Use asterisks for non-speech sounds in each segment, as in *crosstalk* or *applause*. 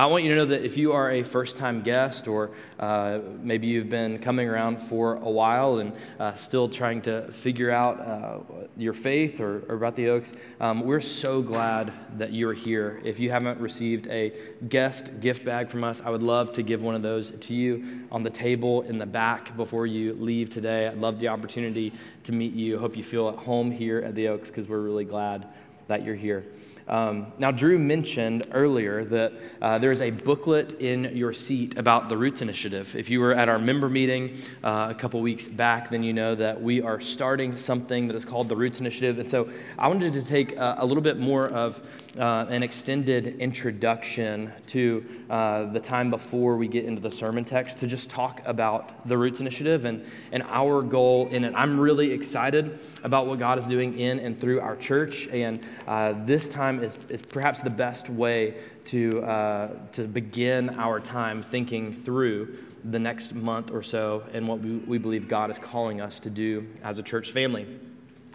I want you to know that if you are a first time guest or uh, maybe you've been coming around for a while and uh, still trying to figure out uh, your faith or, or, about the Oaks, um, we're so glad that you're here. If you haven't received a guest gift bag from us, I would love to give one of those to you on the table in the back before you leave today. I'd love the opportunity to meet you. Hope you feel at home here at the Oaks because we're really glad that you're here. Um, now, Drew mentioned earlier that uh, there's a booklet in your seat about the Roots Initiative. If you were at our member meeting uh, a couple weeks back, then you know that we are starting something that is called the Roots Initiative. And so I wanted to take uh, a little bit more of uh, an extended introduction to uh, the time before we get into the sermon text to just talk about the Roots Initiative and, and our goal in it. I'm really excited about what God is doing in and through our church, and uh, this time is, is perhaps the best way to, uh, to begin our time thinking through the next month or so and what we, we believe God is calling us to do as a church family.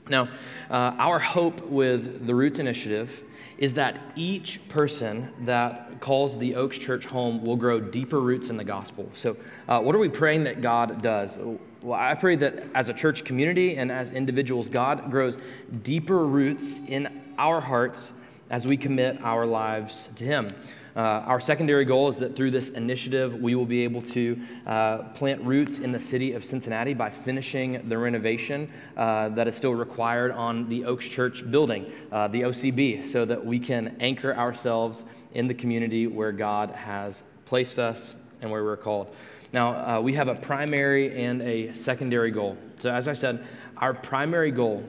Now, uh, our hope with the Roots Initiative is that each person that calls the Oaks Church home will grow deeper roots in the gospel. So, uh, what are we praying that God does? Well, I pray that as a church community and as individuals, God grows deeper roots in our hearts as we commit our lives to Him. Uh, our secondary goal is that through this initiative, we will be able to uh, plant roots in the city of Cincinnati by finishing the renovation uh, that is still required on the Oaks Church building, uh, the OCB, so that we can anchor ourselves in the community where God has placed us and where we're called. Now, uh, we have a primary and a secondary goal. So, as I said, our primary goal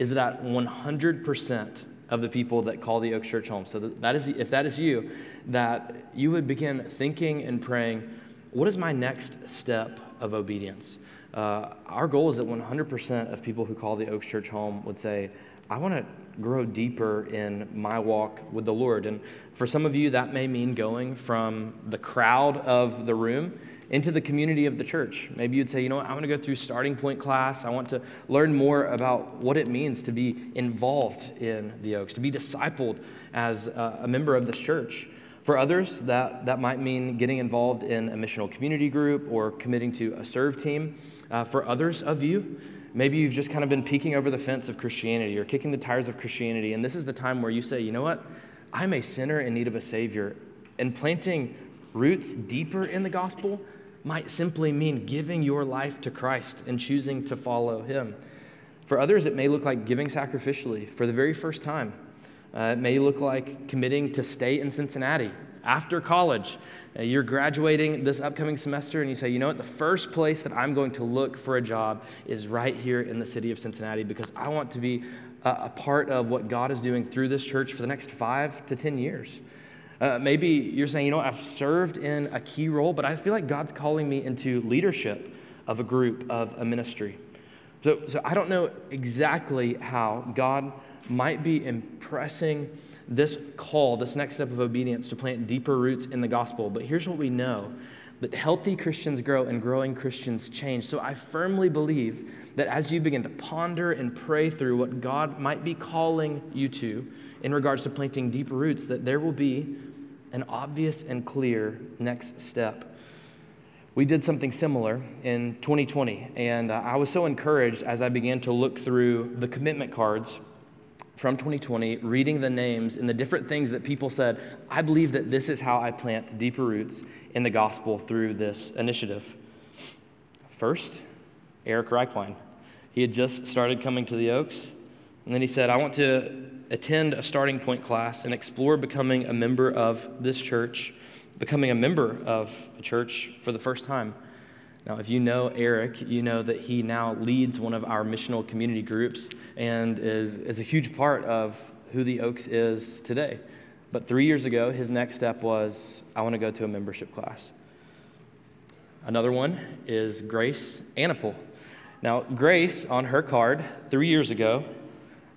is that 100% of the people that call the Oaks Church home. So that is, if that is you, that you would begin thinking and praying, what is my next step of obedience? Uh, our goal is that 100% of people who call the Oaks Church home would say, I want to grow deeper in my walk with the Lord. And for some of you, that may mean going from the crowd of the room into the community of the church. Maybe you'd say, you know what, I want to go through starting point class. I want to learn more about what it means to be involved in the Oaks, to be discipled as a member of this church. For others, that, that might mean getting involved in a missional community group or committing to a serve team. Uh, for others of you, maybe you've just kind of been peeking over the fence of Christianity or kicking the tires of Christianity, and this is the time where you say, you know what, I'm a sinner in need of a Savior. And planting roots deeper in the gospel might simply mean giving your life to Christ and choosing to follow Him. For others, it may look like giving sacrificially for the very first time. Uh, it may look like committing to stay in Cincinnati after college. Uh, you're graduating this upcoming semester, and you say, you know what, the first place that I'm going to look for a job is right here in the city of Cincinnati because I want to be a, a part of what God is doing through this church for the next five to 10 years. Uh, maybe you're saying, you know, I've served in a key role, but I feel like God's calling me into leadership of a group, of a ministry. So, so I don't know exactly how God might be impressing this call, this next step of obedience to plant deeper roots in the gospel. But here's what we know that healthy Christians grow and growing Christians change. So I firmly believe that as you begin to ponder and pray through what God might be calling you to in regards to planting deeper roots, that there will be an obvious and clear next step. We did something similar in 2020, and uh, I was so encouraged as I began to look through the commitment cards from 2020, reading the names and the different things that people said, I believe that this is how I plant deeper roots in the gospel through this initiative. First, Eric Reichwein. He had just started coming to the Oaks, and then he said, I want to attend a starting point class and explore becoming a member of this church, becoming a member of a church for the first time. Now, if you know Eric, you know that he now leads one of our missional community groups and is, is a huge part of who the Oaks is today. But three years ago, his next step was I want to go to a membership class. Another one is Grace Anipel. Now, Grace, on her card three years ago,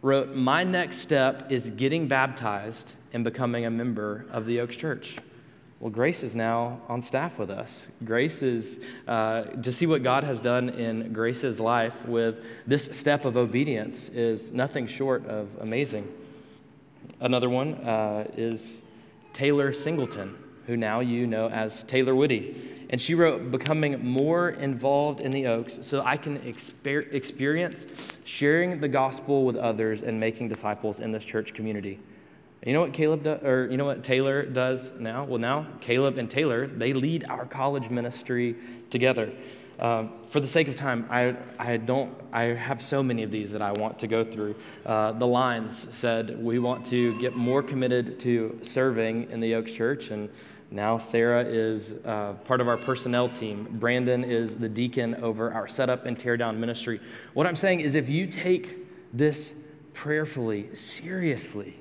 wrote, My next step is getting baptized and becoming a member of the Oaks Church. Well, Grace is now on staff with us. Grace is, uh, to see what God has done in Grace's life with this step of obedience is nothing short of amazing. Another one uh, is Taylor Singleton, who now you know as Taylor Woody. And she wrote, Becoming more involved in the Oaks so I can exper- experience sharing the gospel with others and making disciples in this church community. You know what Caleb do, or you know what Taylor does now? Well, now Caleb and Taylor they lead our college ministry together. Uh, for the sake of time, I, I don't I have so many of these that I want to go through. Uh, the lines said we want to get more committed to serving in the Oaks Church, and now Sarah is uh, part of our personnel team. Brandon is the deacon over our setup and tear down ministry. What I'm saying is, if you take this prayerfully, seriously,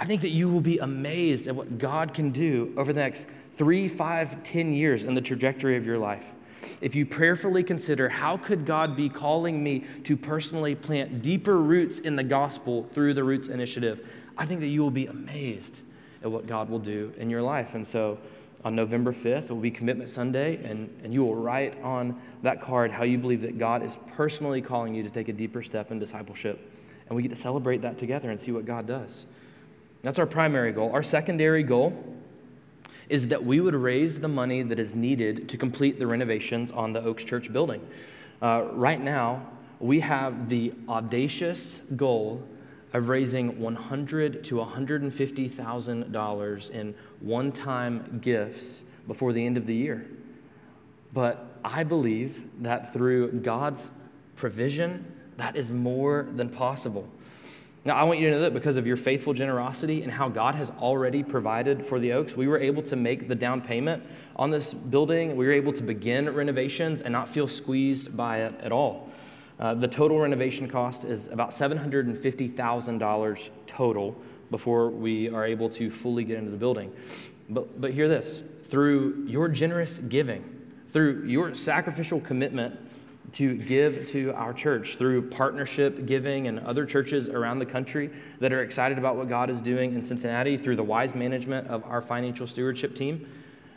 I think that you will be amazed at what God can do over the next three, five, ten years in the trajectory of your life. If you prayerfully consider how could God be calling me to personally plant deeper roots in the gospel through the Roots Initiative, I think that you will be amazed at what God will do in your life. And so on November 5th, it will be Commitment Sunday, and, and you will write on that card how you believe that God is personally calling you to take a deeper step in discipleship. And we get to celebrate that together and see what God does. That's our primary goal. Our secondary goal is that we would raise the money that is needed to complete the renovations on the Oaks Church building. Uh, right now, we have the audacious goal of raising 100 to 150 thousand dollars in one-time gifts before the end of the year. But I believe that through God's provision, that is more than possible. Now, I want you to know that because of your faithful generosity and how God has already provided for the Oaks, we were able to make the down payment on this building. We were able to begin renovations and not feel squeezed by it at all. Uh, the total renovation cost is about $750,000 total before we are able to fully get into the building. But, but hear this through your generous giving, through your sacrificial commitment, to give to our church through partnership giving and other churches around the country that are excited about what God is doing in Cincinnati through the wise management of our financial stewardship team.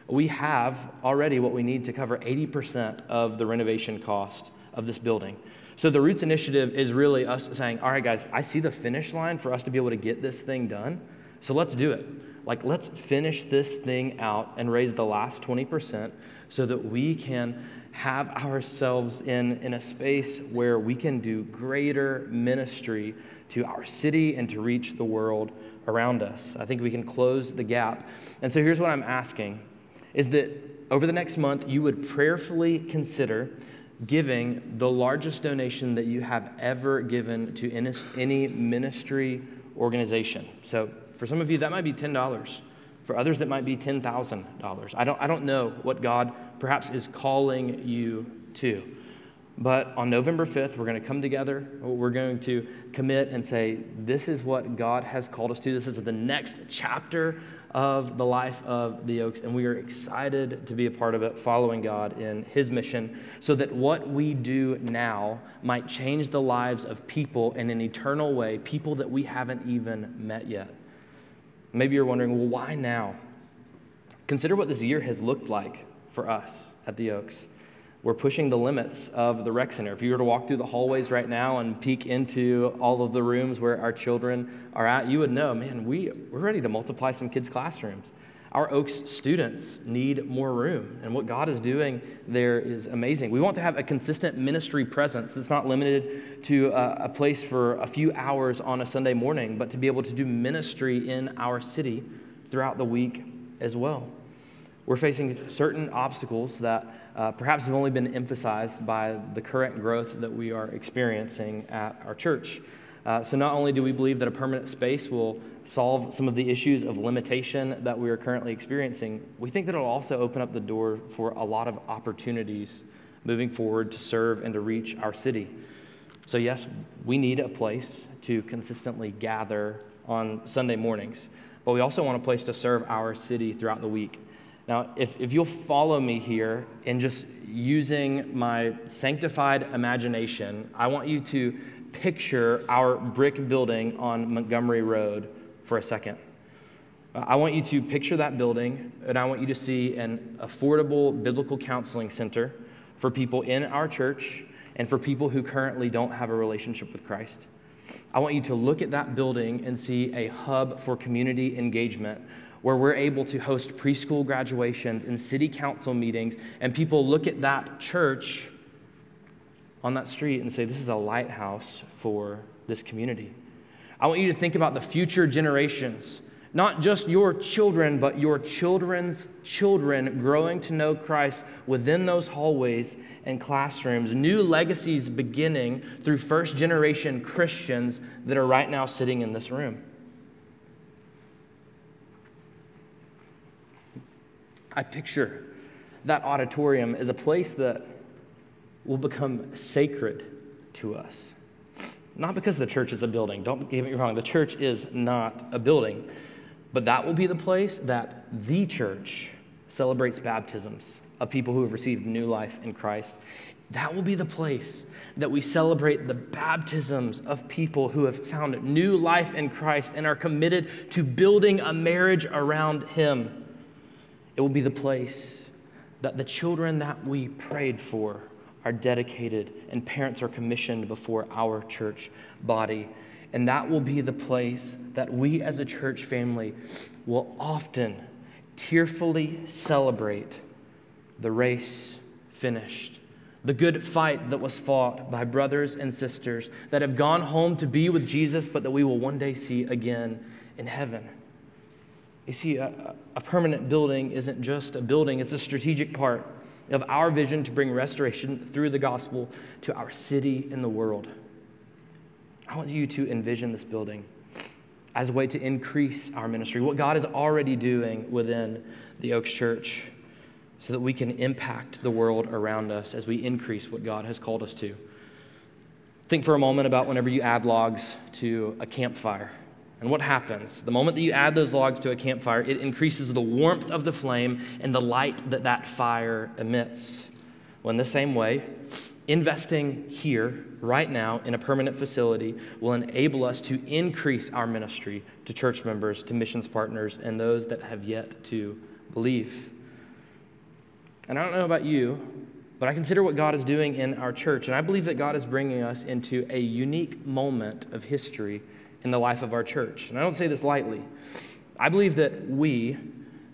We have already what we need to cover 80% of the renovation cost of this building. So the Roots Initiative is really us saying, all right, guys, I see the finish line for us to be able to get this thing done. So let's do it. Like, let's finish this thing out and raise the last 20% so that we can have ourselves in, in a space where we can do greater ministry to our city and to reach the world around us. I think we can close the gap. And so here's what I'm asking is that over the next month you would prayerfully consider giving the largest donation that you have ever given to any ministry organization. So for some of you that might be $10. For others, it might be $10,000. I don't, I don't know what God perhaps is calling you to. But on November 5th, we're going to come together. We're going to commit and say, This is what God has called us to. This is the next chapter of the life of the Oaks, and we are excited to be a part of it, following God in His mission, so that what we do now might change the lives of people in an eternal way, people that we haven't even met yet. Maybe you're wondering, well, why now? Consider what this year has looked like for us at the Oaks. We're pushing the limits of the rec center. If you were to walk through the hallways right now and peek into all of the rooms where our children are at, you would know, man, we, we're ready to multiply some kids' classrooms. Our Oaks students need more room, and what God is doing there is amazing. We want to have a consistent ministry presence that's not limited to a, a place for a few hours on a Sunday morning, but to be able to do ministry in our city throughout the week as well. We're facing certain obstacles that uh, perhaps have only been emphasized by the current growth that we are experiencing at our church. Uh, so, not only do we believe that a permanent space will solve some of the issues of limitation that we are currently experiencing, we think that it'll also open up the door for a lot of opportunities moving forward to serve and to reach our city. So, yes, we need a place to consistently gather on Sunday mornings, but we also want a place to serve our city throughout the week. Now, if, if you'll follow me here in just using my sanctified imagination, I want you to picture our brick building on Montgomery Road for a second. Uh, I want you to picture that building, and I want you to see an affordable biblical counseling center for people in our church and for people who currently don't have a relationship with Christ. I want you to look at that building and see a hub for community engagement where we're able to host preschool graduations and city council meetings, and people look at that church on that street and say, This is a lighthouse for this community. I want you to think about the future generations, not just your children, but your children's children growing to know Christ within those hallways and classrooms. New legacies beginning through first generation Christians that are right now sitting in this room. I picture that auditorium as a place that will become sacred to us. Not because the church is a building, don't get me wrong, the church is not a building, but that will be the place that the church celebrates baptisms of people who have received new life in Christ. That will be the place that we celebrate the baptisms of people who have found new life in Christ and are committed to building a marriage around Him. It will be the place that the children that we prayed for are dedicated and parents are commissioned before our church body. And that will be the place that we as a church family will often tearfully celebrate the race finished, the good fight that was fought by brothers and sisters that have gone home to be with Jesus, but that we will one day see again in heaven. You see, a, a, permanent building isn't just a building, it's a strategic part of our vision to bring restoration through the gospel to our city and the world. I want you to envision this building as a way to increase our ministry, what God is already doing within the Oaks Church, so that we can impact the world around us as we increase what God has called us to. Think for a moment about whenever you add logs to a campfire. And what happens? The moment that you add those logs to a campfire, it increases the warmth of the flame and the light that that fire emits. Well, in the same way, investing here, right now, in a permanent facility will enable us to increase our ministry to church members, to missions partners, and those that have yet to believe. And I don't know about you, but I consider what God is doing in our church, and I believe that God is bringing us into a unique moment of history in the life of our church. And I don't say this lightly. I believe that we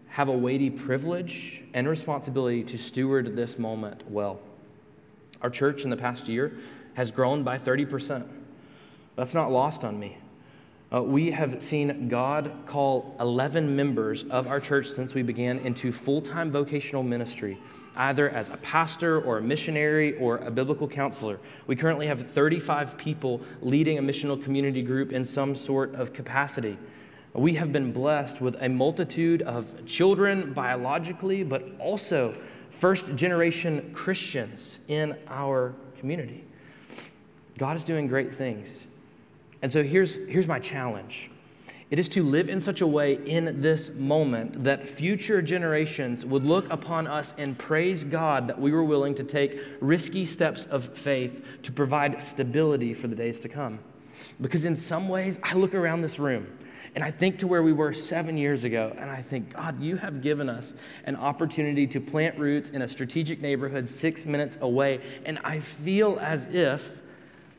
have a weighty privilege and responsibility to steward this moment well. Our church in the past year has grown by 30%. That's not lost on me. Uh, we have seen God call 11 members of our church since we began into full time vocational ministry either as a pastor or a missionary or a biblical counselor. We currently have 35 people leading a missional community group in some sort of capacity. We have been blessed with a multitude of children biologically, but also first generation Christians in our community. God is doing great things. And so here's, here's my challenge it is to live in such a way in this moment that future generations would look upon us and praise God that we were willing to take risky steps of faith to provide stability for the days to come. Because in some ways, I look around this room and I think to where we were seven years ago, and I think, God, you have given us an opportunity to plant roots in a strategic neighborhood six minutes away. And I feel as if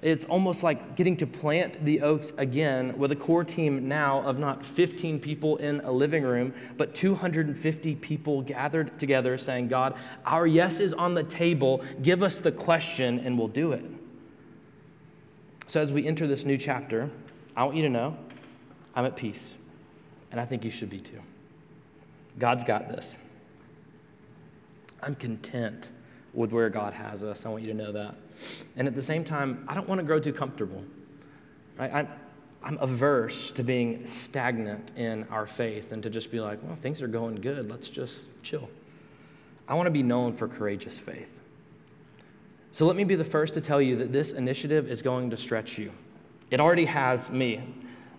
it's almost like getting to plant the oaks again with a core team now of not 15 people in a living room, but 250 people gathered together saying, God, our yes is on the table. Give us the question and we'll do it. So as we enter this new chapter, I want you to know I'm at peace. And I think you should be too. God's got this. I'm content with where God has us. I want you to know that. And at the same time, I don't want to grow too comfortable. Right? I'm, I'm averse to being stagnant in our faith and to just be like, well, things are going good. Let's just chill. I want to be known for courageous faith. So let me be the first to tell you that this initiative is going to stretch you. It already has me.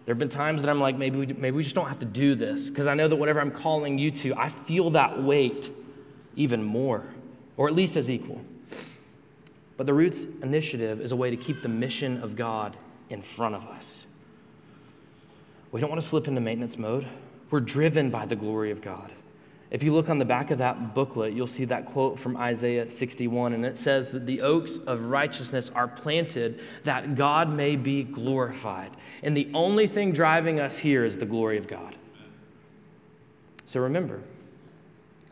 There have been times that I'm like, maybe we, maybe we just don't have to do this because I know that whatever I'm calling you to, I feel that weight even more or at least as equal. But the Roots Initiative is a way to keep the mission of God in front of us. We don't want to slip into maintenance mode. We're driven by the glory of God. If you look on the back of that booklet, you'll see that quote from Isaiah 61, and it says that the oaks of righteousness are planted that God may be glorified. And the only thing driving us here is the glory of God. So remember,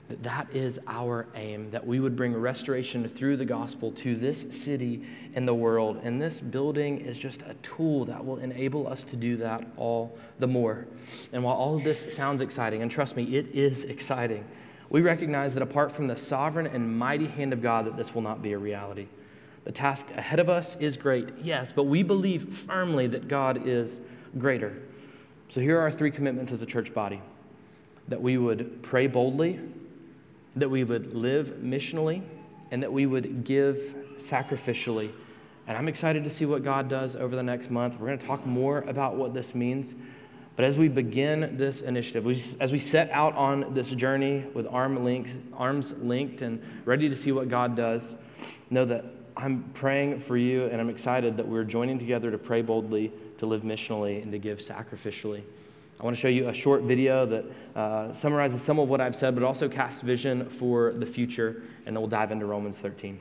that that is our aim, that we would bring restoration through the gospel to this city and the world. And this building is just a tool that will enable us to do that all the more. And while all of this sounds exciting, and trust me, it is exciting, we recognize that apart from the sovereign and mighty hand of God, that this will not be a reality. The task ahead of us is great, yes, but we believe firmly that God is greater. So here are our three commitments as a church body that we would pray boldly that we would live missionally, and that we would give sacrificially. And I'm excited to see what God does over the next month. We're going to talk more about what this means. But as we begin this initiative, we, as we set out on this journey with arm linked, arms linked and ready to see what God does, know that I'm praying for you and I'm excited that we're joining together to pray boldly, to live missionally, and to give sacrificially. I want to show you a short video that uh, summarizes some of what I've said, but also casts vision for the future, and then we'll dive into Romans 13.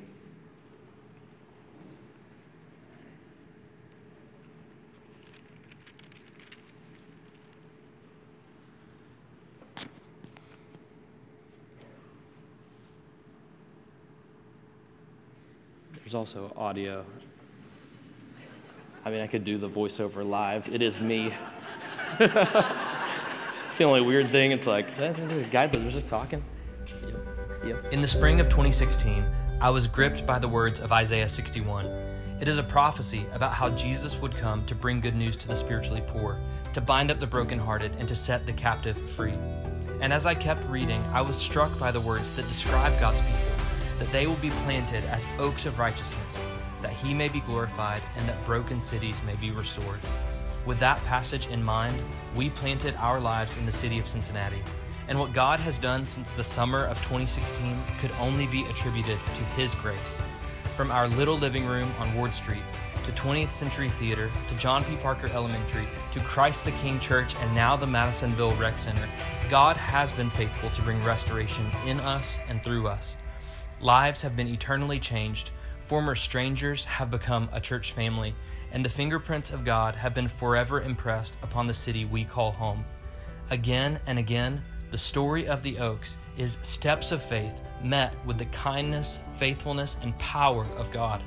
There's also audio. I mean, I could do the voiceover live. It is me. It's the only weird thing. It's like, that's the guy that was just talking. Yep. Yep. In the spring of 2016, I was gripped by the words of Isaiah 61. It is a prophecy about how Jesus would come to bring good news to the spiritually poor, to bind up the brokenhearted, and to set the captive free. And as I kept reading, I was struck by the words that describe God's people that they will be planted as oaks of righteousness, that he may be glorified, and that broken cities may be restored. With that passage in mind, we planted our lives in the city of Cincinnati. And what God has done since the summer of 2016 could only be attributed to His grace. From our little living room on Ward Street to 20th Century Theater to John P. Parker Elementary to Christ the King Church and now the Madisonville Rec Center, God has been faithful to bring restoration in us and through us. Lives have been eternally changed, former strangers have become a church family, and the fingerprints of God have been forever impressed upon the city we call home. Again and again, the story of the Oaks is steps of faith met with the kindness, faithfulness, and power of God.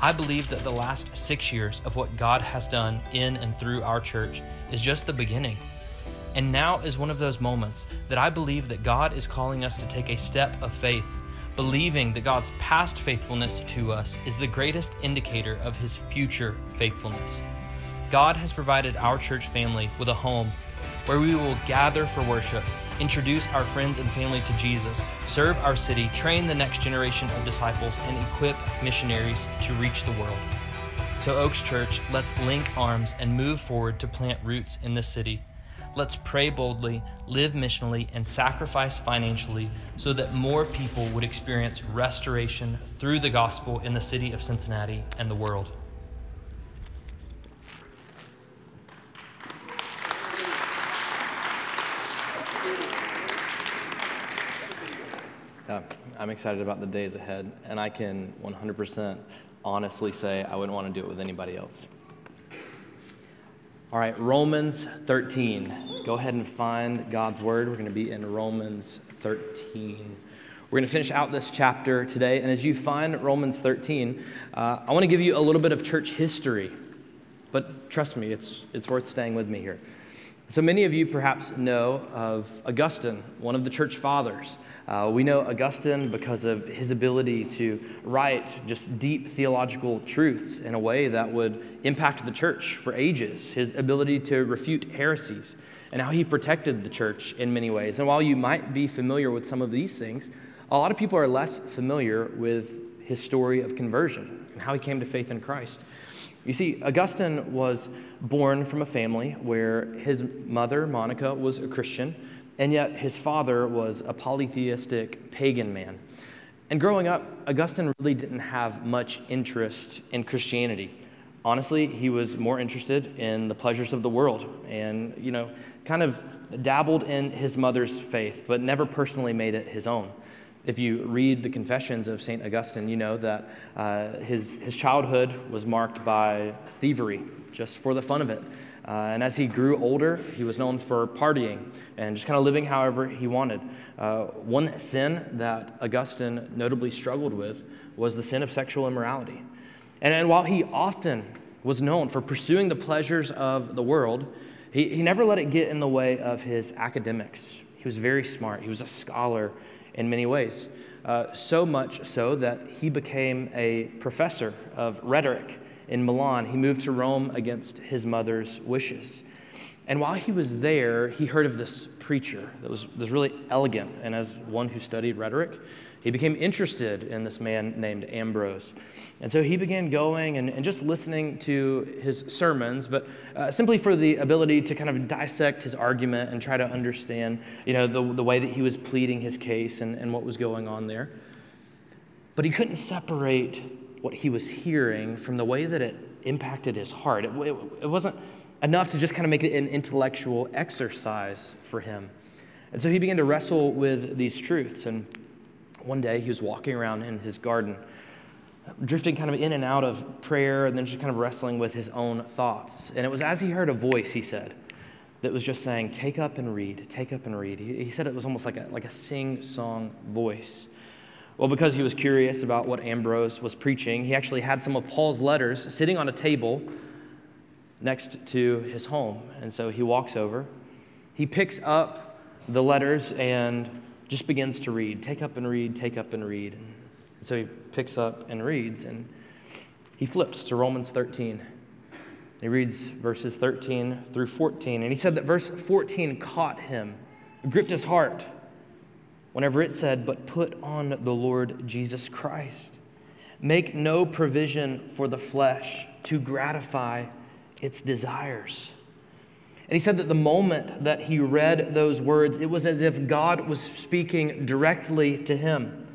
I believe that the last six years of what God has done in and through our church is just the beginning. And now is one of those moments that I believe that God is calling us to take a step of faith believing that God's past faithfulness to us is the greatest indicator of his future faithfulness. God has provided our church family with a home where we will gather for worship, introduce our friends and family to Jesus, serve our city, train the next generation of disciples, and equip missionaries to reach the world. So, Oaks Church, let's link arms and move forward to plant roots in this city Let's pray boldly, live missionally, and sacrifice financially so that more people would experience restoration through the gospel in the city of Cincinnati and the world. Yeah, I'm excited about the days ahead, and I can 100% honestly say I wouldn't want to do it with anybody else. All right, Romans 13. Go ahead and find God's word. We're going to be in Romans 13. We're going to finish out this chapter today. And as you find Romans 13, uh, I want to give you a little bit of church history. But trust me, it's, it's worth staying with me here. So many of you perhaps know of Augustine, one of the church fathers. Uh, we know Augustine because of his ability to write just deep theological truths in a way that would impact the church for ages, his ability to refute heresies, and how he protected the church in many ways. And while you might be familiar with some of these things, a lot of people are less familiar with his story of conversion and how he came to faith in Christ. You see, Augustine was born from a family where his mother, Monica, was a Christian, and yet his father was a polytheistic pagan man. And growing up, Augustine really didn't have much interest in Christianity. Honestly, he was more interested in the pleasures of the world and, you know, kind of dabbled in his mother's faith, but never personally made it his own. If you read the Confessions of St. Augustine, you know that uh, his, his childhood was marked by thievery, just for the fun of it. Uh, and as he grew older, he was known for partying and just kind of living however he wanted. Uh, one sin that Augustine notably struggled with was the sin of sexual immorality. And, and while he often was known for pursuing the pleasures of the world, he, he never let it get in the way of his academics. He was very smart, he was a scholar in many ways. Uh, so much so that he became a professor of rhetoric in Milan. He moved to Rome against his mother's wishes. And while he was there, he heard of this preacher that was, was really elegant. And as one who studied rhetoric, he became interested in this man named Ambrose. And so he began going and, and just listening to his sermons, but uh, simply for the ability to kind of dissect his argument and try to understand you know, the, the way that he was pleading his case and, and what was going on there. But he couldn't separate what he was hearing from the way that it impacted his heart. It, it, it wasn't enough to just kind of make it an intellectual exercise for him. And so he began to wrestle with these truths. And one day he was walking around in his garden, drifting kind of in and out of prayer and then just kind of wrestling with his own thoughts. And it was as he heard a voice, he said, that was just saying, Take up and read, take up and read. He, he said it was almost like a, like a sing song voice. Well, because he was curious about what Ambrose was preaching, he actually had some of Paul's letters sitting on a table next to his home. And so he walks over, he picks up the letters and just begins to read. Take up and read, take up and read. And so he picks up and reads, and he flips to Romans 13. He reads verses 13 through 14. And he said that verse 14 caught him, gripped his heart, whenever it said, But put on the Lord Jesus Christ. Make no provision for the flesh to gratify its desires. And he said that the moment that he read those words, it was as if God was speaking directly to him.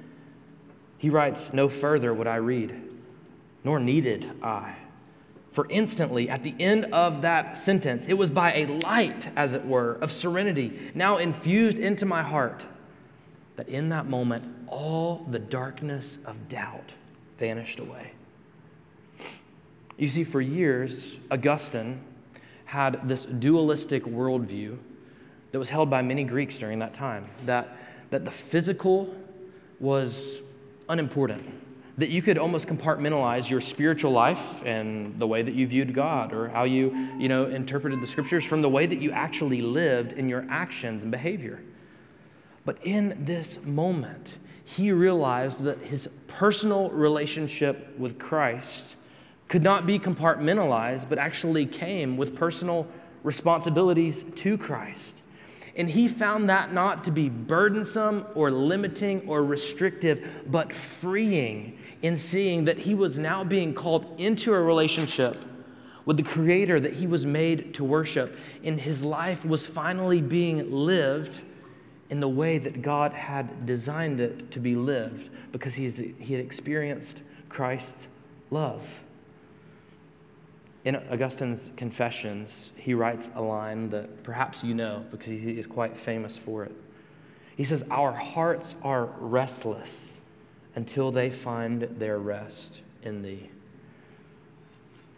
He writes, No further would I read, nor needed I. For instantly, at the end of that sentence, it was by a light, as it were, of serenity, now infused into my heart, that in that moment, all the darkness of doubt vanished away. You see, for years, Augustine had this dualistic worldview that was held by many Greeks during that time that, that the physical was unimportant, that you could almost compartmentalize your spiritual life and the way that you viewed God or how you, you know, interpreted the scriptures from the way that you actually lived in your actions and behavior. But in this moment, he realized that his personal relationship with Christ could not be compartmentalized, but actually came with personal responsibilities to Christ. And he found that not to be burdensome or limiting or restrictive, but freeing in seeing that he was now being called into a relationship with the Creator that he was made to worship. And his life was finally being lived in the way that God had designed it to be lived because he had experienced Christ's love. In Augustine's Confessions, he writes a line that perhaps you know because he is quite famous for it. He says, Our hearts are restless until they find their rest in thee.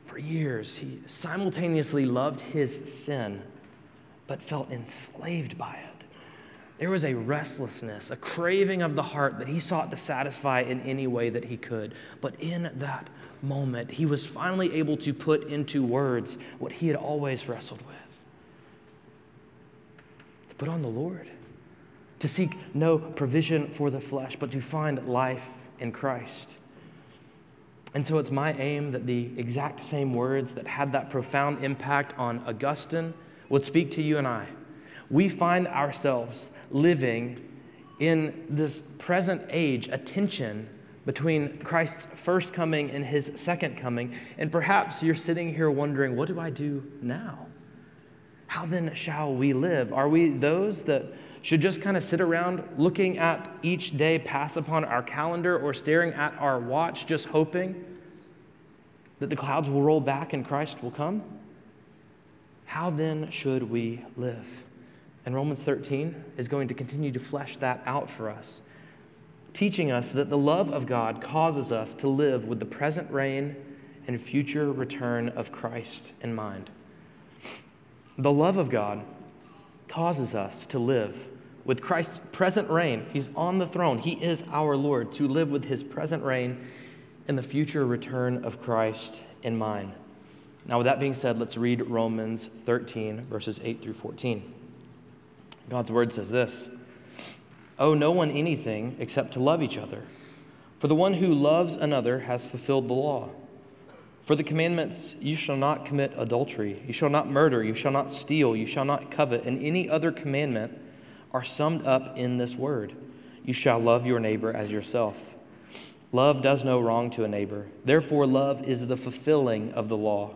For years, he simultaneously loved his sin, but felt enslaved by it. There was a restlessness, a craving of the heart that he sought to satisfy in any way that he could. But in that moment, he was finally able to put into words what he had always wrestled with to put on the Lord, to seek no provision for the flesh, but to find life in Christ. And so it's my aim that the exact same words that had that profound impact on Augustine would speak to you and I. We find ourselves living in this present age a tension between Christ's first coming and his second coming. And perhaps you're sitting here wondering, what do I do now? How then shall we live? Are we those that should just kind of sit around looking at each day pass upon our calendar or staring at our watch, just hoping that the clouds will roll back and Christ will come? How then should we live? And Romans 13 is going to continue to flesh that out for us teaching us that the love of God causes us to live with the present reign and future return of Christ in mind. The love of God causes us to live with Christ's present reign. He's on the throne, He is our Lord, to live with His present reign and the future return of Christ in mind. Now, with that being said, let's read Romans 13, verses 8 through 14. God's word says this Owe no one anything except to love each other. For the one who loves another has fulfilled the law. For the commandments, you shall not commit adultery, you shall not murder, you shall not steal, you shall not covet, and any other commandment are summed up in this word You shall love your neighbor as yourself. Love does no wrong to a neighbor. Therefore, love is the fulfilling of the law.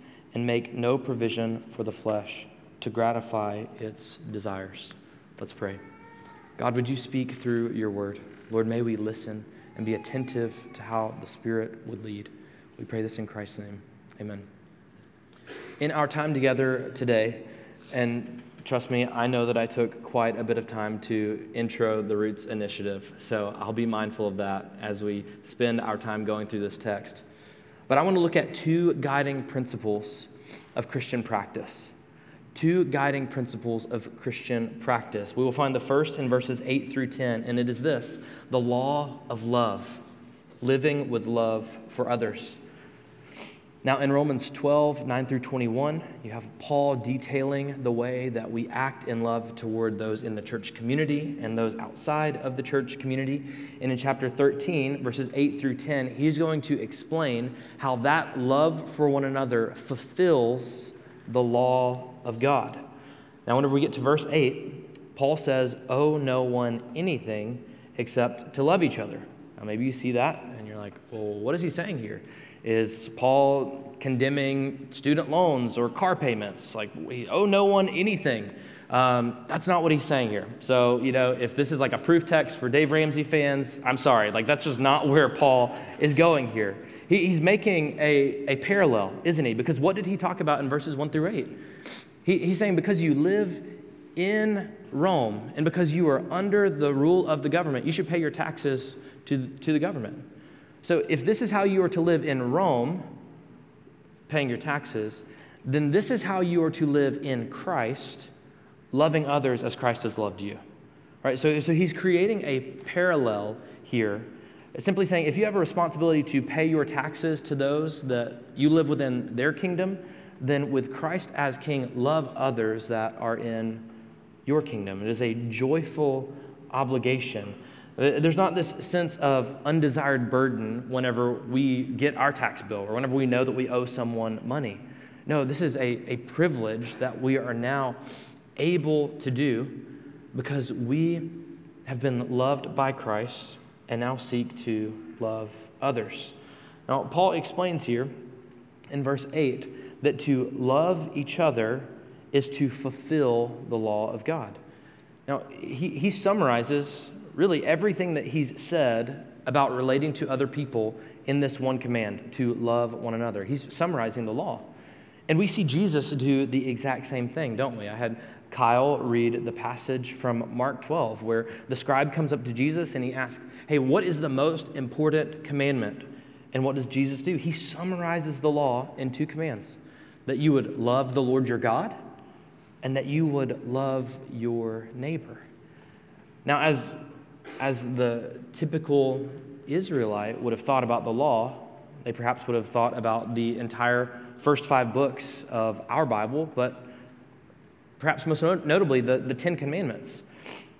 and make no provision for the flesh to gratify its desires. Let's pray. God, would you speak through your word? Lord, may we listen and be attentive to how the Spirit would lead. We pray this in Christ's name. Amen. In our time together today, and trust me, I know that I took quite a bit of time to intro the Roots Initiative, so I'll be mindful of that as we spend our time going through this text. But I want to look at two guiding principles of Christian practice. Two guiding principles of Christian practice. We will find the first in verses 8 through 10, and it is this the law of love, living with love for others. Now, in Romans 12, 9 through 21, you have Paul detailing the way that we act in love toward those in the church community and those outside of the church community. And in chapter 13, verses 8 through 10, he's going to explain how that love for one another fulfills the law of God. Now, whenever we get to verse 8, Paul says, Owe no one anything except to love each other. Now, maybe you see that and you're like, Well, what is he saying here? Is Paul condemning student loans or car payments? Like, we owe no one anything. Um, that's not what he's saying here. So, you know, if this is like a proof text for Dave Ramsey fans, I'm sorry. Like, that's just not *laughs* where Paul is going here. He, he's making a, a parallel, isn't he? Because what did he talk about in verses 1 through 8? He, he's saying, because you live in Rome and because you are under the rule of the government, you should pay your taxes to, to the government. So if this is how you are to live in Rome, paying your taxes, then this is how you are to live in Christ, loving others as Christ has loved you. Right? So, so he's creating a parallel here, simply saying if you have a responsibility to pay your taxes to those that you live within their kingdom, then with Christ as king, love others that are in your kingdom. It is a joyful obligation Uh, there's not this sense of undesired burden whenever we get our tax bill or whenever we know that we owe someone money. No, this is a, a privilege that we are now able to do because we have been loved by Christ and now seek to love others. Now, Paul explains here in verse 8 that to love each other is to fulfill the law of God. Now, he, he summarizes really everything that he's said about relating to other people in this one command to love one another. He's summarizing the law. And we see Jesus do the exact same thing, don't we? I had Kyle read the passage from Mark 12 where the scribe comes up to Jesus and he asks, Hey, what is the most important commandment? And what does Jesus do? He summarizes the law in two commands that you would love the Lord your God and that you would love your neighbor. Now, as as the typical Israelite would have thought about the law, they perhaps would have thought about the entire first five books of our Bible, but perhaps most notably the, the Ten Commandments.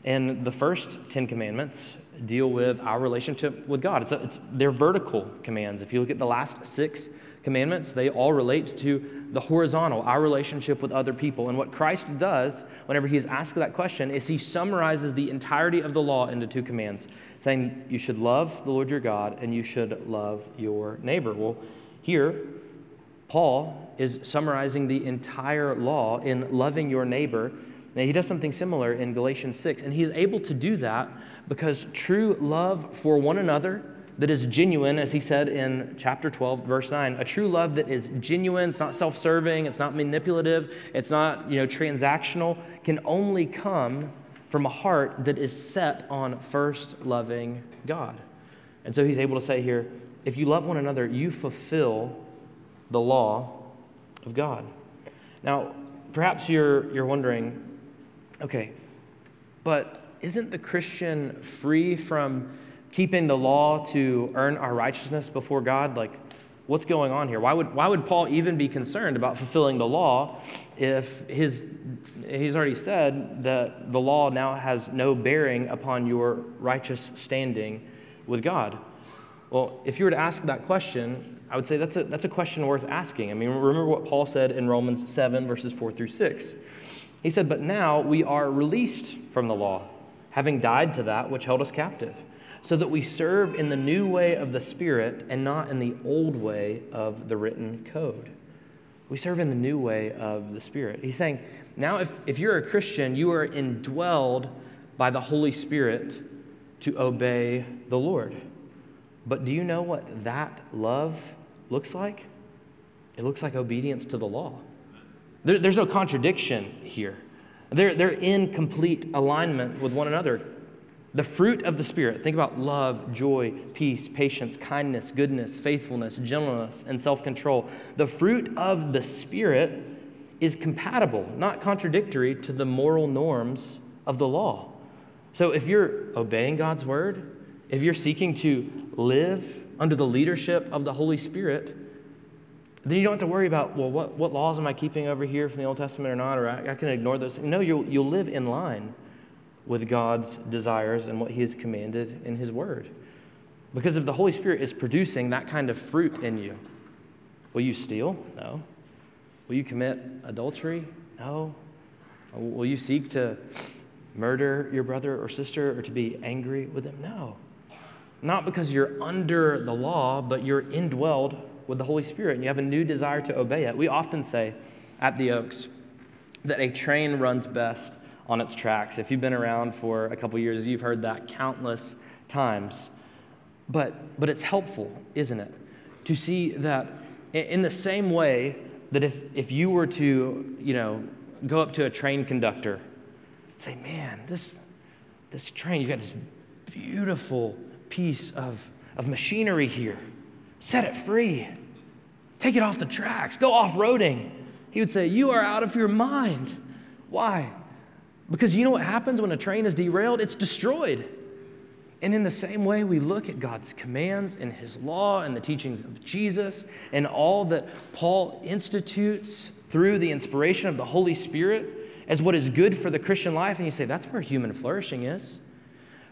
And the first Ten Commandments deal with our relationship with God. It's, a, it's they're vertical commands. If you look at the last six commandments, they all relate to the horizontal, our relationship with other people. And what Christ does whenever he is asked that question is he summarizes the entirety of the law into two commands, saying you should love the Lord your God and you should love your neighbor. Well, here, Paul is summarizing the entire law in loving your neighbor Now, he does something similar in Galatians 6, and he's able to do that because true love for one another that is genuine, as he said in chapter 12, verse 9, a true love that is genuine, it's not self serving, it's not manipulative, it's not you know, transactional, can only come from a heart that is set on first loving God. And so he's able to say here, if you love one another, you fulfill the law of God. Now, perhaps you're, you're wondering, okay, but isn't the Christian free from keeping the law to earn our righteousness before God? Like, what's going on here? Why would, why would Paul even be concerned about fulfilling the law if his, he's already said that the law now has no bearing upon your righteous standing with God? Well, if you were to ask that question, I would say that's a, that's a question worth asking. I mean, remember what Paul said in Romans 7, verses 4 through 6. He said, But now we are released from the law, having died to that which held us captive so that we serve in the new way of the Spirit and not in the old way of the written code. We serve in the new way of the Spirit. He's saying, now if, if you're a Christian, you are indwelled by the Holy Spirit to obey the Lord. But do you know what that love looks like? It looks like obedience to the law. There, there's no contradiction here. They're, they're in complete alignment with one another. The fruit of the Spirit, think about love, joy, peace, patience, kindness, goodness, faithfulness, gentleness, and self control. The fruit of the Spirit is compatible, not contradictory to the moral norms of the law. So if you're obeying God's word, if you're seeking to live under the leadership of the Holy Spirit, then you don't have to worry about, well, what, what laws am I keeping over here from the Old Testament or not, or I, I can ignore those. No, you'll, you'll live in line with God's desires and what He has commanded in His Word. Because if the Holy Spirit is producing that kind of fruit in you, will you steal? No. Will you commit adultery? No. Will you seek to murder your brother or sister or to be angry with them? No. Not because you're under the law, but you're indwelled with the Holy Spirit and you have a new desire to obey it. We often say at the Oaks that a train runs best on its tracks. If you've been around for a couple years, you've heard that countless times. But, but it's helpful, isn't it? To see that in the same way that if, if you were to, you know, go up to a train conductor, say, man, this, this train, you've got this beautiful piece of, of machinery here. Set it free. Take it off the tracks. Go off roading. He would say, You are out of your mind. Why? Because you know what happens when a train is derailed? It's destroyed. And in the same way, we look at God's commands and His law and the teachings of Jesus and all that Paul institutes through the inspiration of the Holy Spirit as what is good for the Christian life. And you say, that's where human flourishing is.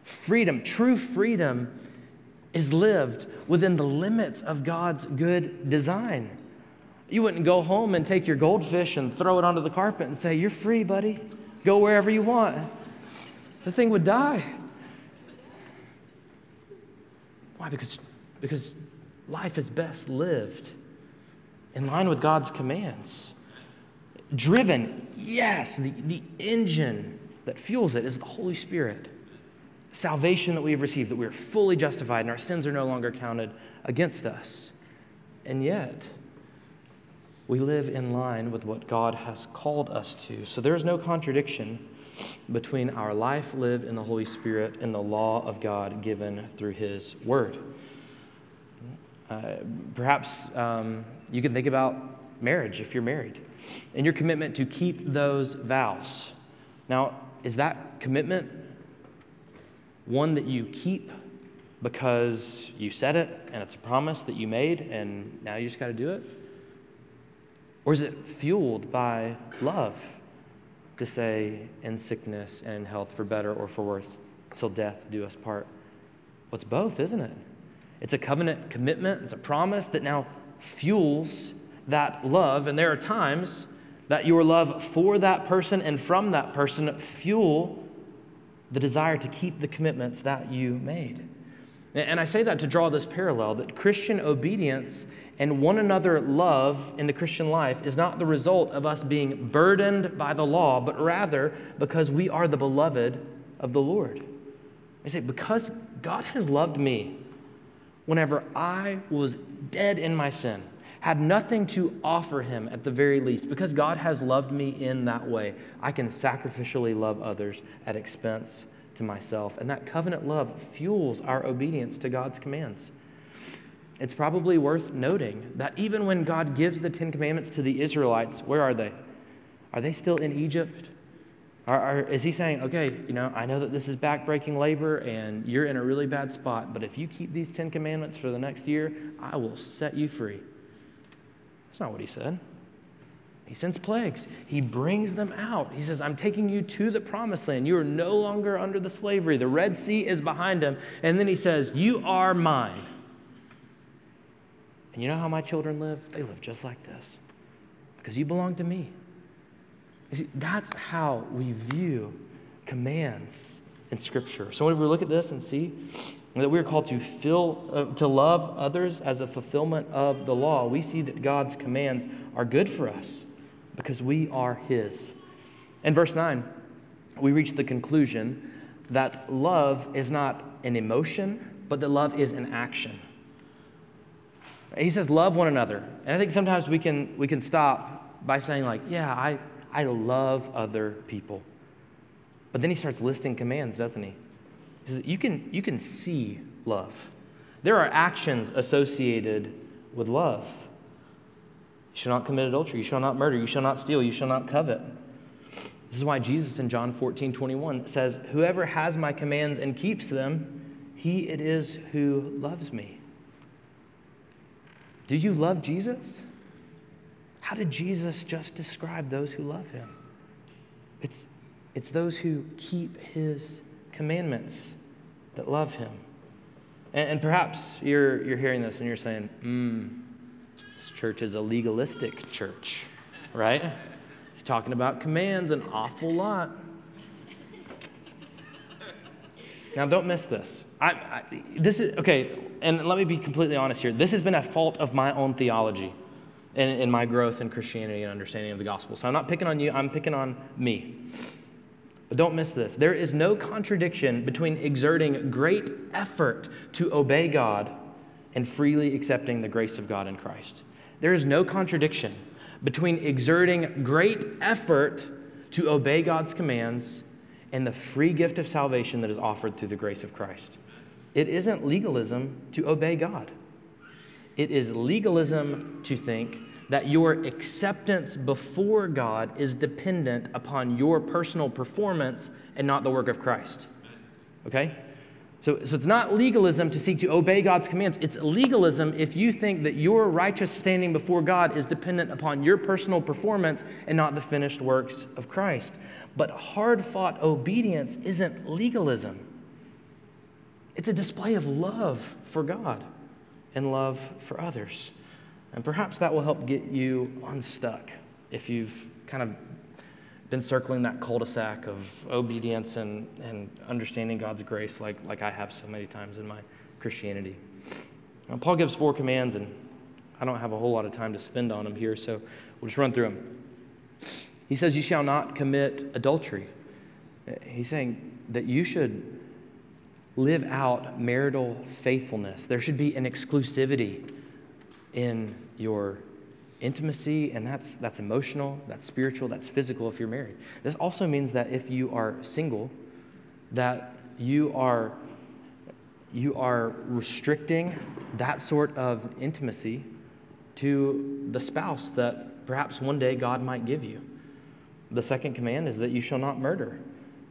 Freedom, true freedom, is lived within the limits of God's good design. You wouldn't go home and take your goldfish and throw it onto the carpet and say, You're free, buddy. Go wherever you want. The thing would die. Why? Because, because life is best lived in line with God's commands. Driven, yes, the, the engine that fuels it is the Holy Spirit. Salvation that we have received, that we are fully justified and our sins are no longer counted against us. And yet, we live in line with what God has called us to. So there is no contradiction between our life lived in the Holy Spirit and the law of God given through His Word. Uh, perhaps um, you can think about marriage if you're married and your commitment to keep those vows. Now, is that commitment one that you keep because you said it and it's a promise that you made and now you just got to do it? Or is it fueled by love to say, in sickness and in health, for better or for worse, till death do us part? Well, it's both, isn't it? It's a covenant commitment, it's a promise that now fuels that love. And there are times that your love for that person and from that person fuel the desire to keep the commitments that you made. And I say that to draw this parallel that Christian obedience and one another love in the Christian life is not the result of us being burdened by the law, but rather because we are the beloved of the Lord. I say, because God has loved me whenever I was dead in my sin, had nothing to offer him at the very least, because God has loved me in that way, I can sacrificially love others at expense to myself. And that covenant love fuels our obedience to God's commands. It's probably worth noting that even when God gives the Ten Commandments to the Israelites, where are they? Are they still in Egypt? Are, are, is he saying, okay, you know, I know that this is backbreaking labor and you're in a really bad spot, but if you keep these Ten Commandments for the next year, I will set you free? That's not what he said. He sends plagues. He brings them out. He says, I'm taking you to the promised land. You are no longer under the slavery. The Red Sea is behind him. And then he says, You are mine. And you know how my children live? They live just like this because you belong to me. You see, that's how we view commands in Scripture. So when we look at this and see that we're called to fill, uh, to love others as a fulfillment of the law, we see that God's commands are good for us because we are His. In verse 9, we reach the conclusion that love is not an emotion, but that love is an action. He says, Love one another. And I think sometimes we can, we can stop by saying, like, yeah, I, I love other people. But then he starts listing commands, doesn't he? He says, you can, you can see love. There are actions associated with love. You shall not commit adultery. You shall not murder. You shall not steal. You shall not covet. This is why Jesus in John 14, 21 says, Whoever has my commands and keeps them, he it is who loves me. Do you love Jesus? How did Jesus just describe those who love him? It's, it's those who keep his commandments that love him. And, and perhaps you're, you're hearing this and you're saying, hmm church is a legalistic church, right? He's talking about commands an awful lot. Now, don't miss this. I, I, this is okay, and let me be completely honest here. This has been a fault of my own theology in, in my growth in Christianity and understanding of the gospel. So I'm not picking on you, I'm picking on me. But don't miss this. There is no contradiction between exerting great effort to obey God and freely accepting the grace of God in Christ. There is no contradiction between exerting great effort to obey God's commands and the free gift of salvation that is offered through the grace of Christ. It isn't legalism to obey God. It is legalism to think that your acceptance before God is dependent upon your personal performance and not the work of Christ. Okay? So, so it's not legalism to seek to obey God's commands. It's legalism if you think that your righteous standing before God is dependent upon your personal performance and not the finished works of Christ. But hard fought obedience isn't legalism, it's a display of love for God and love for others. And perhaps that will help get you unstuck if you've kind of been circling that cul-de-sac of obedience and, and understanding God's grace like, like I have so many times in my Christianity. Now, Paul gives four commands, and I don't have a whole lot of time to spend on them here, so we'll just run through them. He says, You shall not commit adultery. He's saying that you should live out marital faithfulness. There should be an exclusivity in your intimacy, and that's, that's emotional, that's spiritual, that's physical if you're married. This also means that if you are single, that you are, you are restricting that sort of intimacy to the spouse that perhaps one day God might give you. The second command is that you shall not murder.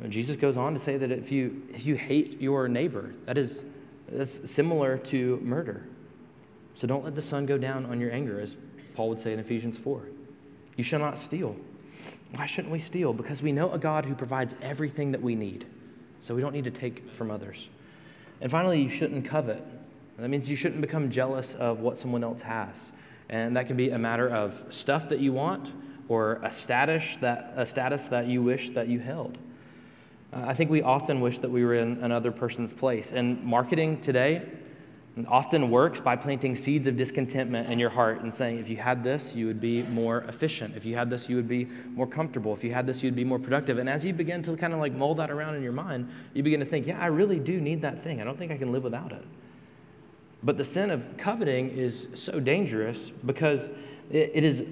And Jesus goes on to say that if you, if you hate your neighbor, that is that's similar to murder. So don't let the sun go down on your anger, as Paul would say in Ephesians 4. You shall not steal. Why shouldn't we steal? Because we know a God who provides everything that we need. So we don't need to take from others. And finally, you shouldn't covet. That means you shouldn't become jealous of what someone else has. And that can be a matter of stuff that you want or a status that, a status that you wish that you held. Uh, I think we often wish that we were in another person's place. And marketing today often works by planting seeds of discontentment in your heart and saying, if you had this, you would be more efficient. If you had this, you would be more comfortable. If you had this, you'd be more productive. And as you begin to kind of like mold that around in your mind, you begin to think, yeah, I really do need that thing. I don't think I can live without it. But the sin of coveting is so dangerous because it is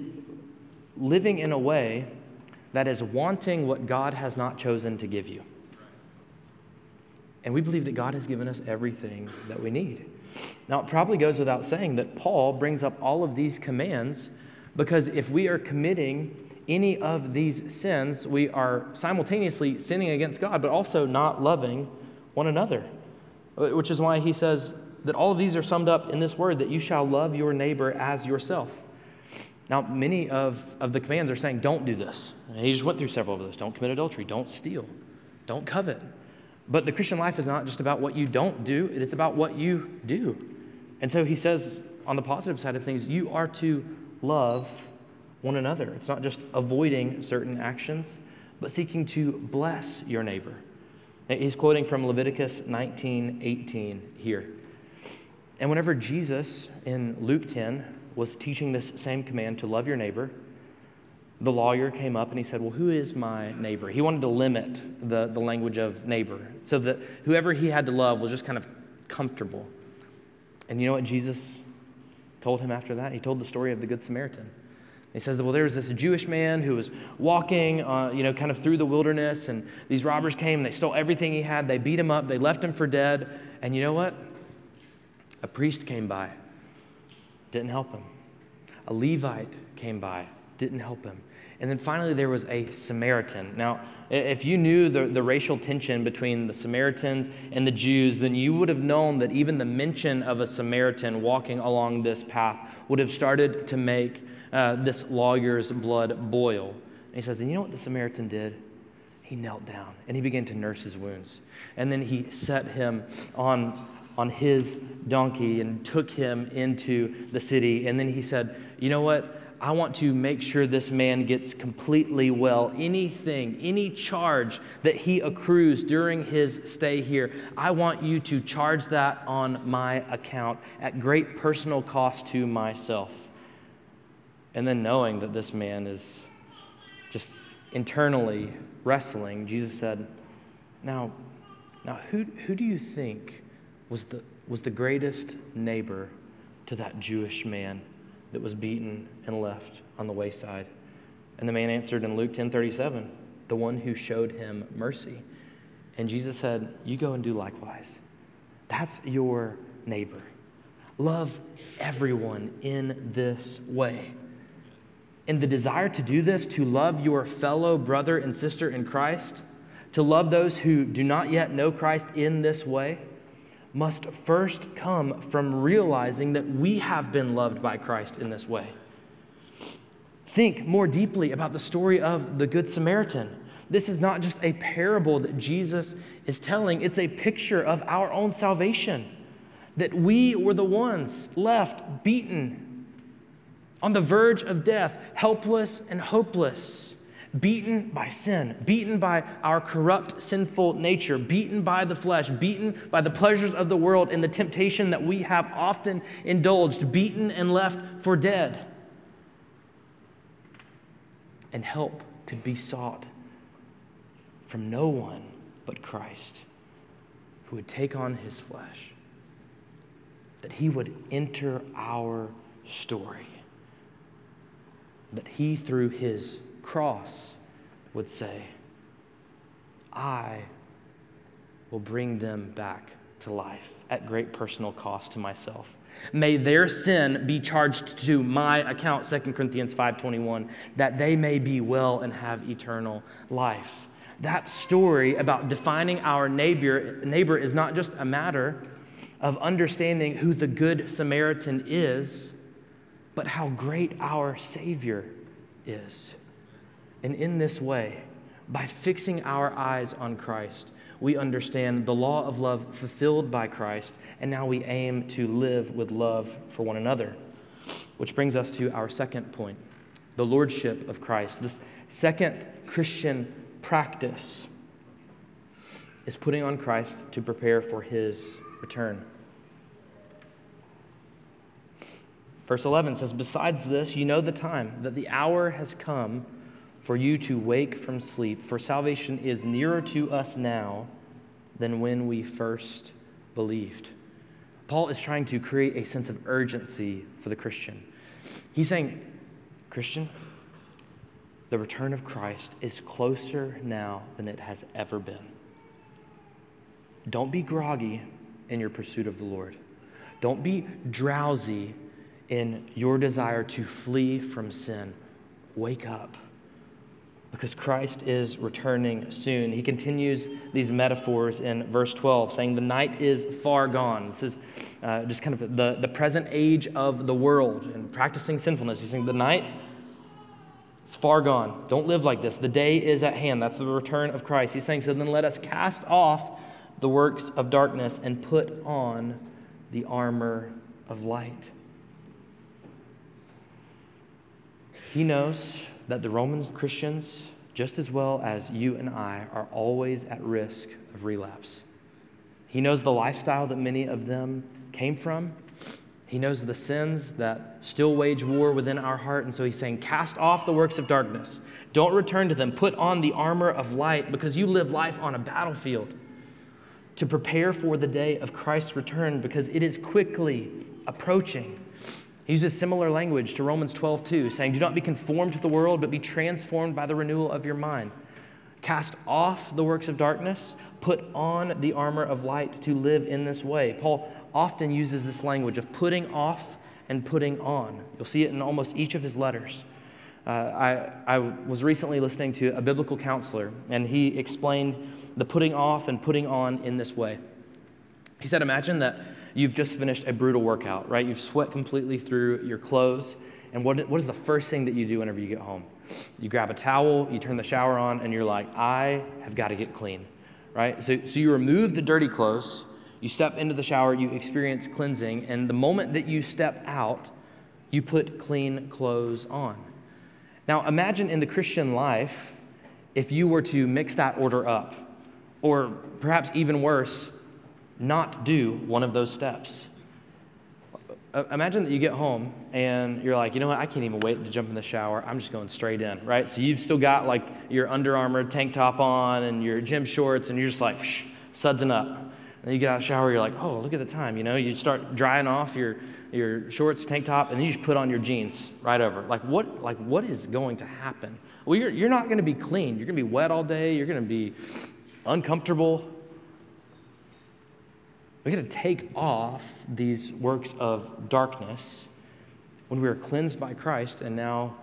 living in a way that is wanting what God has not chosen to give you. And we believe that God has given us everything that we need. Now, it probably goes without saying that Paul brings up all of these commands because if we are committing any of these sins, we are simultaneously sinning against God, but also not loving one another. Which is why he says that all of these are summed up in this word that you shall love your neighbor as yourself. Now, many of, of the commands are saying, don't do this. And he just went through several of those. Don't commit adultery. Don't steal. Don't covet. But the Christian life is not just about what you don't do, it's about what you do. And so he says, on the positive side of things, you are to love one another. It's not just avoiding certain actions, but seeking to bless your neighbor. He's quoting from Leviticus 19 18 here. And whenever Jesus in Luke 10 was teaching this same command to love your neighbor, the lawyer came up and he said, Well, who is my neighbor? He wanted to limit the, the language of neighbor so that whoever he had to love was just kind of comfortable. And you know what Jesus told him after that? He told the story of the Good Samaritan. He says, Well, there was this Jewish man who was walking, uh, you know, kind of through the wilderness, and these robbers came and they stole everything he had. They beat him up, they left him for dead. And you know what? A priest came by, didn't help him. A Levite came by, didn't help him. And then finally, there was a Samaritan. Now, if you knew the, the racial tension between the Samaritans and the Jews, then you would have known that even the mention of a Samaritan walking along this path would have started to make uh, this lawyer's blood boil. And he says, And you know what the Samaritan did? He knelt down and he began to nurse his wounds. And then he set him on, on his donkey and took him into the city. And then he said, You know what? I want to make sure this man gets completely well. Anything, any charge that he accrues during his stay here, I want you to charge that on my account at great personal cost to myself. And then knowing that this man is just internally wrestling, Jesus said, Now, now who, who do you think was the, was the greatest neighbor to that Jewish man? That was beaten and left on the wayside. And the man answered in Luke 10:37, the one who showed him mercy. And Jesus said, "You go and do likewise." That's your neighbor. Love everyone in this way. And the desire to do this, to love your fellow brother and sister in Christ, to love those who do not yet know Christ in this way, must first come from realizing that we have been loved by Christ in this way. Think more deeply about the story of the Good Samaritan. This is not just a parable that Jesus is telling, it's a picture of our own salvation. That we were the ones left beaten, on the verge of death, helpless and hopeless beaten by sin, beaten by our corrupt, sinful nature, beaten by the flesh, beaten by the pleasures of the world and the temptation that we have often indulged, beaten and left for dead. And help could be sought from no one but Christ, who would take on his flesh, that he would enter our story, that he, through his cross would say, I will bring them back to life at great personal cost to myself. May their sin be charged to my account, 2 Corinthians 5:21, that they may be well and have eternal life. That story about defining our neighbor, neighbor is not just a matter of understanding who the good Samaritan is, but how great our Savior is. And in this way, by fixing our eyes on Christ, we understand the law of love fulfilled by Christ, and now we aim to live with love for one another. Which brings us to our second point the lordship of Christ. This second Christian practice is putting on Christ to prepare for his return. Verse 11 says, Besides this, you know the time, that the hour has come for you to wake from sleep, for salvation is nearer to us now than when we first believed. Paul is trying to create a sense of urgency for the Christian. He's saying, Christian, the return of Christ is closer now than it has ever been. Don't be groggy in your pursuit of the Lord. Don't be drowsy in your desire to flee from sin. Wake up because Christ is returning soon. He continues these metaphors in verse 12, saying, The night is far gone. This is uh, just kind of the, the present age of the world and practicing sinfulness. He's saying, The night is far gone. Don't live like this. The day is at hand. That's the return of Christ. He's saying, So then let us cast off the works of darkness and put on the armor of light. He knows that the Roman Christians, just as well as you and I, are always at risk of relapse. He knows the lifestyle that many of them came from. He knows the sins that still wage war within our heart. And so he's saying, Cast off the works of darkness. Don't return to them. Put on the armor of light because you live life on a battlefield to prepare for the day of Christ's return because it is quickly approaching. He uses similar language to Romans 12, 2, saying, Do not be conformed to the world, but be transformed by the renewal of your mind. Cast off the works of darkness, put on the armor of light to live in this way. Paul often uses this language of putting off and putting on. You'll see it in almost each of his letters. Uh, I, I was recently listening to a biblical counselor, and he explained the putting off and putting on in this way. He said, Imagine that you've just finished a brutal workout, right? You've sweat completely through your clothes. And what, what is the first thing that you do whenever you get home? You grab a towel, you turn the shower on, and you're like, I have got to get clean, right? So, so you remove the dirty clothes, you step into the shower, you experience cleansing, and the moment that you step out, you put clean clothes on. Now, imagine in the Christian life if you were to mix that order up, or perhaps even worse, not do one of those steps. Uh, imagine that you get home and you're like, you know what, I can't even wait to jump in the shower. I'm just going straight in, right? So you've still got like your Under Armour tank top on and your gym shorts, and you're just like, Psh, sudsing up. And then you get out of the shower, you're like, oh, look at the time. You know, you start drying off your, your shorts, tank top, and then you just put on your jeans right over. Like, what, like, what is going to happen? Well, you're, you're not going to be clean. You're going to be wet all day. You're going to be uncomfortable. We got to take off these works of darkness when we are cleansed by Christ and now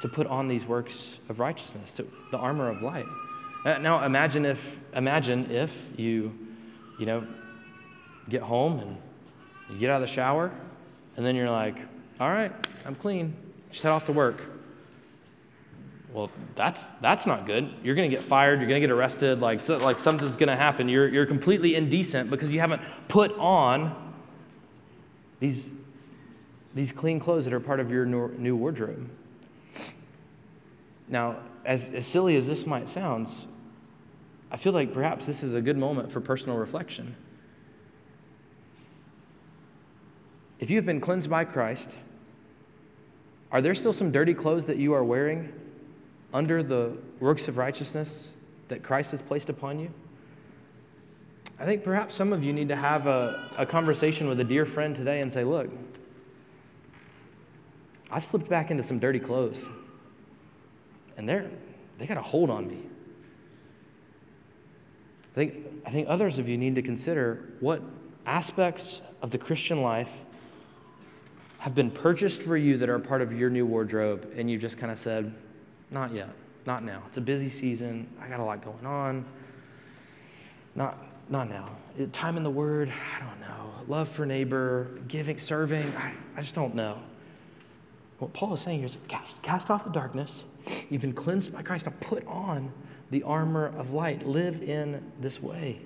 to put on these works of righteousness, to the armor of light. Uh, now imagine if imagine if you you know get home and you get out of the shower and then you're like, "All right, I'm clean. Just head off to work." Well, that's, that's not good. You're going to get fired. You're going to get arrested. Like, so, like something's going to happen. You're, you're completely indecent because you haven't put on these, these clean clothes that are part of your new wardrobe. Now, as, as silly as this might sound, I feel like perhaps this is a good moment for personal reflection. If you have been cleansed by Christ, are there still some dirty clothes that you are wearing under the works of righteousness that Christ has placed upon you? I think perhaps some of you need to have a, a conversation with a dear friend today and say, Look, I've slipped back into some dirty clothes, and they're, they got a hold on me. I think, I think others of you need to consider what aspects of the Christian life have been purchased for you that are part of your new wardrobe, and you just kind of said, not yet. Not now. It's a busy season. I got a lot going on. Not, not now. Time in the Word, I don't know. Love for neighbor, giving, serving, I, I just don't know. What Paul is saying here is cast, cast off the darkness. You've been cleansed by Christ. Now put on the armor of light. Live in this way.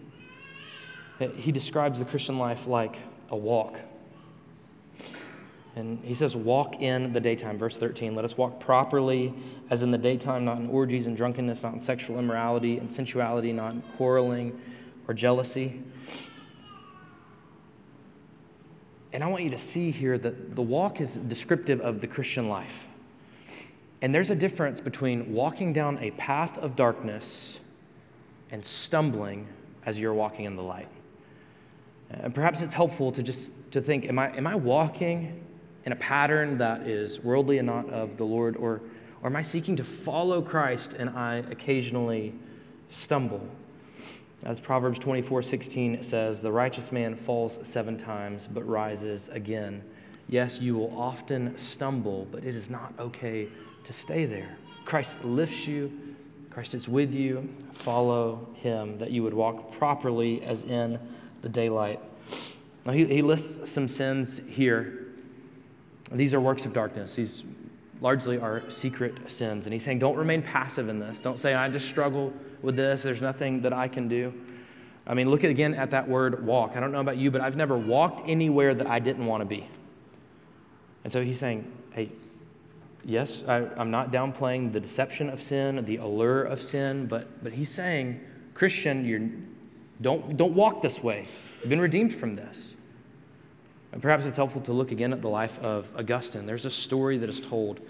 He describes the Christian life like a walk. And he says, walk in the daytime. Verse 13, let us walk properly as in the daytime, not in orgies and drunkenness, not in sexual immorality and sensuality, not in quarreling or jealousy. And I want you to see here that the walk is descriptive of the Christian life. And there's a difference between walking down a path of darkness and stumbling as you're walking in the light. And perhaps it's helpful to just to think, am I, am I walking in a pattern that is worldly and not of the Lord? Or, or am I seeking to follow Christ and I occasionally stumble? As Proverbs 24 16 says, the righteous man falls seven times but rises again. Yes, you will often stumble, but it is not okay to stay there. Christ lifts you, Christ is with you. Follow him, that you would walk properly as in the daylight. Now, he, he lists some sins here these are works of darkness. These largely are secret sins. And he's saying, don't remain passive in this. Don't say, I just struggle with this. There's nothing that I can do. I mean, look again at that word walk. I don't know about you, but I've never walked anywhere that I didn't want to be. And so he's saying, hey, yes, I, am not downplaying the deception of sin, the allure of sin, but, but he's saying, Christian, you're, don't, don't walk this way. You've been redeemed from this. And perhaps it's helpful to look again at the life of Augustine. There's a story that is told.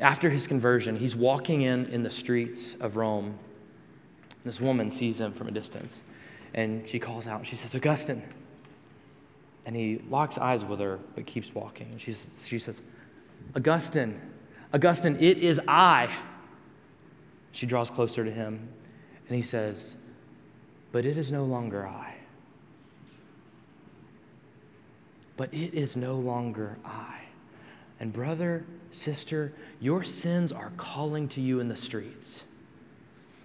After his conversion, he's walking in in the streets of Rome. This woman sees him from a distance, and she calls out. She says, Augustine. And he locks eyes with her, but keeps walking. And she says, Augustine, Augustine, it is I. She draws closer to him, and he says, But it is no longer I. but it is no longer I. And, brother, sister, your sins are calling to you in the streets.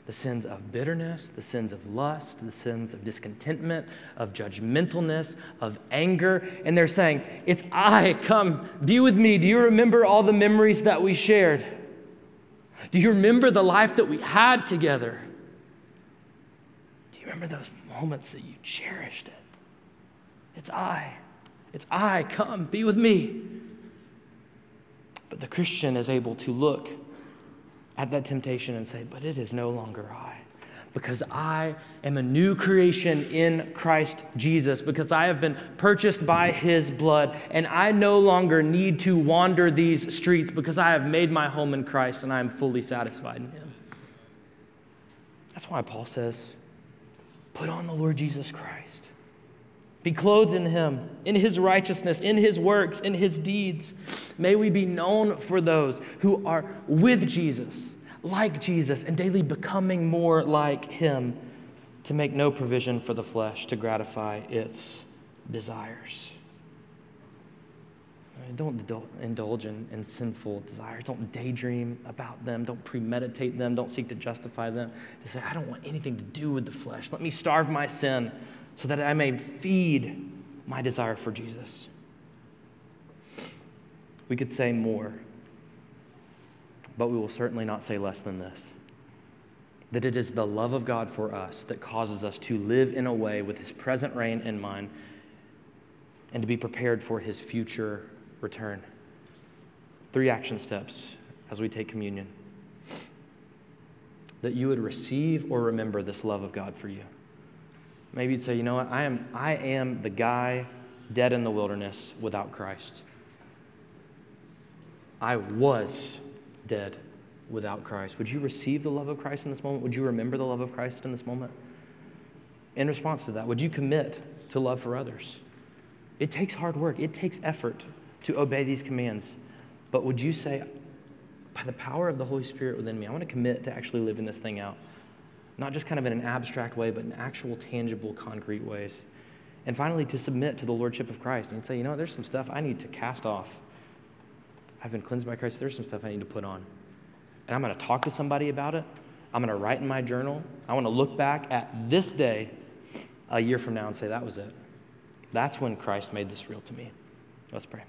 The sins of bitterness, the sins of lust, the sins of discontentment, of judgmentalness, of anger. And they're saying, It's I, come, be with me. Do you remember all the memories that we shared? Do you remember the life that we had together? Do you remember those moments that you cherished it? It's I. It's I, come, be with me. But the Christian is able to look at that temptation and say, But it is no longer I. Because I am a new creation in Christ Jesus, because I have been purchased by his blood, and I no longer need to wander these streets because I have made my home in Christ and I am fully satisfied in him. That's why Paul says, Put on the Lord Jesus Christ. Be clothed in him, in his righteousness, in his works, in his deeds. May we be known for those who are with Jesus, like Jesus, and daily becoming more like him to make no provision for the flesh to gratify its desires. Don't indulge in, in, sinful desires. Don't daydream about them. Don't premeditate them. Don't seek to justify them. To say, I don't want anything to do with the flesh. Let me starve my sin so that I may feed my desire for Jesus. We could say more, but we will certainly not say less than this that it is the love of God for us that causes us to live in a way with His present reign in mind and to be prepared for His future return. Three action steps as we take communion that you would receive or remember this love of God for you. Maybe you'd say, you know what, I am, I am the guy dead in the wilderness without Christ. I was dead without Christ. Would you receive the love of Christ in this moment? Would you remember the love of Christ in this moment? In response to that, would you commit to love for others? It takes hard work, it takes effort to obey these commands. But would you say, by the power of the Holy Spirit within me, I want to commit to actually living this thing out? Not just kind of in an abstract way, but in actual, tangible, concrete ways. And finally, to submit to the Lordship of Christ and say, you know, there's some stuff I need to cast off. I've been cleansed by Christ. There's some stuff I need to put on. And I'm going to talk to somebody about it. I'm going to write in my journal. I want to look back at this day a year from now and say, that was it. That's when Christ made this real to me. Let's pray.